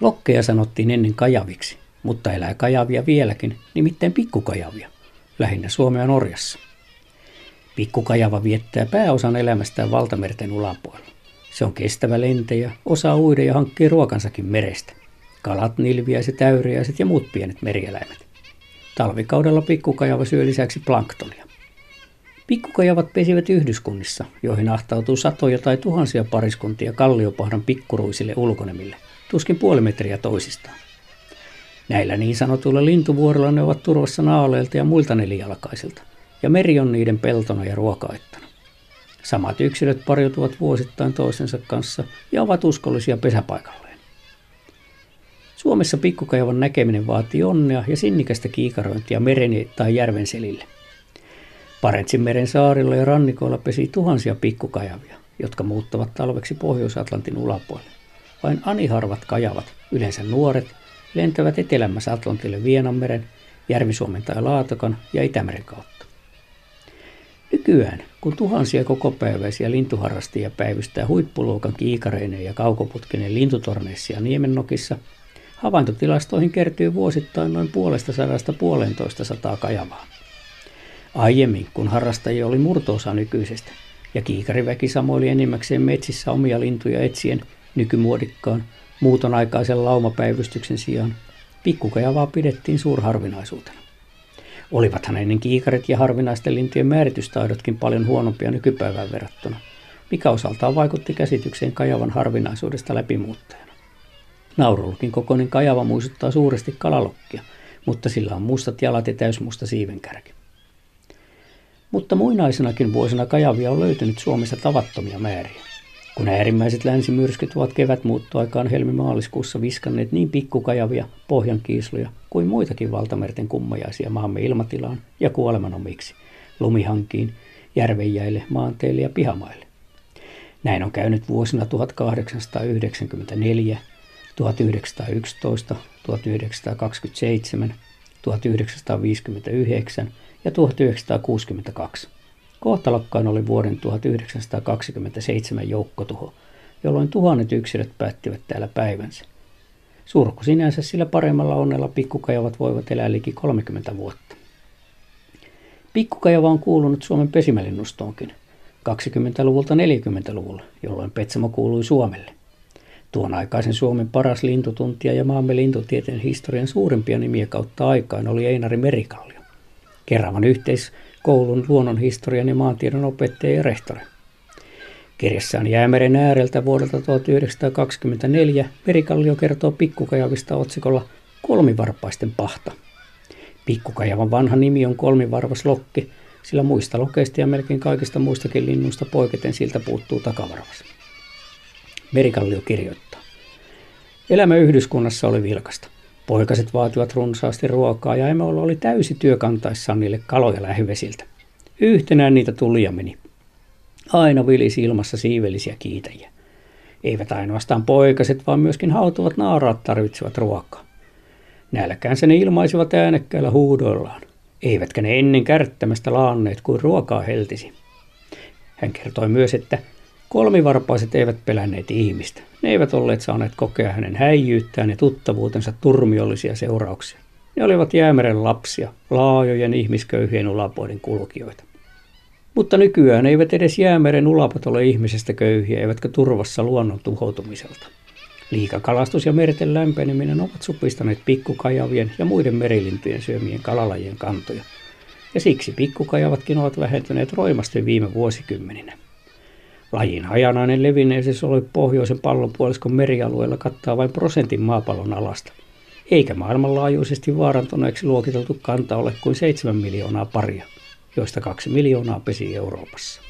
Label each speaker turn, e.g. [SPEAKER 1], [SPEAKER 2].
[SPEAKER 1] Lokkeja sanottiin ennen kajaviksi, mutta elää kajavia vieläkin, nimittäin pikkukajavia, lähinnä Suomea ja Norjassa. Pikkukajava viettää pääosan elämästään valtamerten ulapuolella. Se on kestävä lentäjä, osaa uida ja hankkii ruokansakin merestä. Kalat, nilviäiset, äyriäiset ja muut pienet merieläimet. Talvikaudella pikkukajava syö lisäksi planktonia. Pikkukajavat pesivät yhdyskunnissa, joihin ahtautuu satoja tai tuhansia pariskuntia kalliopahdan pikkuruisille ulkonemille, tuskin puoli metriä toisistaan. Näillä niin sanotuilla lintuvuoroilla ne ovat turvassa naaleilta ja muilta nelijalkaisilta, ja meri on niiden peltona ja ruokaittona. Samat yksilöt pariutuvat vuosittain toisensa kanssa ja ovat uskollisia pesäpaikalleen. Suomessa pikkukajavan näkeminen vaatii onnea ja sinnikästä kiikarointia meren tai järven selille. meren saarilla ja rannikoilla pesi tuhansia pikkukajavia, jotka muuttavat talveksi Pohjois-Atlantin ulapuolelle. Vain aniharvat kajavat, yleensä nuoret, lentävät etelämmässä Atlantille Vienanmeren, Järvi-Suomen tai Laatokan ja Itämeren kautta. Nykyään, kun tuhansia kokopäiväisiä lintuharrastajia päivystää huippuluokan kiikareineen ja kaukoputkinen lintutorneissa ja niemennokissa, havaintotilastoihin kertyy vuosittain noin puolesta sadasta puolentoista sataa kajavaa. Aiemmin, kun harrastajia oli murtoosa nykyisestä, ja kiikariväki samoili enimmäkseen metsissä omia lintuja etsien nykymuodikkaan muuton aikaisen laumapäivystyksen sijaan, pikkukajavaa pidettiin suurharvinaisuutena. Olivathan ennen kiikarit ja harvinaisten lintujen määritystaidotkin paljon huonompia nykypäivään verrattuna, mikä osaltaan vaikutti käsitykseen kajavan harvinaisuudesta läpimuuttajana. Naurulukin kokoinen kajava muistuttaa suuresti kalalokkia, mutta sillä on mustat jalat ja täysmusta siivenkärki. Mutta muinaisenakin vuosina kajavia on löytynyt Suomessa tavattomia määriä. Kun äärimmäiset länsimyrskyt ovat kevätmuuttoaikaan helmimaaliskuussa viskanneet niin pikkukajavia, pohjankiisluja kuin muitakin valtamerten kummajaisia maamme ilmatilaan ja kuolemanomiksi, lumihankiin, järvenjäille, maanteille ja pihamaille. Näin on käynyt vuosina 1894, 1911, 1927, 1959 ja 1962. Kohtalokkaan oli vuoden 1927 joukkotuho, jolloin tuhannet yksilöt päättivät täällä päivänsä. Surku sinänsä, sillä paremmalla onnella pikkukajavat voivat elää liki 30 vuotta. Pikkukajava on kuulunut Suomen pesimälinnustoonkin 20-luvulta 40-luvulla, jolloin Petsamo kuului Suomelle. Tuon aikaisen Suomen paras lintutuntija ja maamme lintutieteen historian suurimpia nimiä kautta aikaan oli Einari Merikallio. Keravan yhteis koulun luonnonhistorian ja maantiedon opettaja ja rehtori. Kirjassaan Jäämeren ääreltä vuodelta 1924 Merikallio kertoo pikkukajavista otsikolla Kolmivarpaisten pahta. Pikkukajavan vanha nimi on kolmivarvas lokki, sillä muista lokeista ja melkein kaikista muistakin linnuista poiketen siltä puuttuu takavarvas. Merikallio kirjoittaa. Elämä yhdyskunnassa oli vilkasta. Poikaset vaativat runsaasti ruokaa ja Emolla oli täysi työ kantaessaan niille kaloja lähivesiltä. Yhtenään niitä tuli ja meni. Aina vilisi ilmassa siivellisiä kiitäjiä. Eivät ainoastaan poikaset, vaan myöskin hautuvat naaraat tarvitsevat ruokaa. Nälkäänsä ne ilmaisivat äänekkäillä huudoillaan. Eivätkä ne ennen kärttämästä laanneet kuin ruokaa heltisi. Hän kertoi myös, että Kolmivarpaiset eivät pelänneet ihmistä. Ne eivät olleet saaneet kokea hänen häijyyttään ja tuttavuutensa turmiollisia seurauksia. Ne olivat jäämeren lapsia, laajojen ihmisköyhien ulapoiden kulkijoita. Mutta nykyään eivät edes jäämeren ulapat ole ihmisestä köyhiä, eivätkä turvassa luonnon tuhoutumiselta. Liikakalastus ja merten lämpeneminen ovat supistaneet pikkukajavien ja muiden merilintujen syömien kalalajien kantoja, ja siksi pikkukajavatkin ovat vähentyneet roimasti viime vuosikymmeninä. Lajin hajanainen levinneisyys oli pohjoisen pallonpuoliskon merialueella kattaa vain prosentin maapallon alasta, eikä maailmanlaajuisesti vaarantuneeksi luokiteltu kanta ole kuin 7 miljoonaa paria, joista kaksi miljoonaa pesi Euroopassa.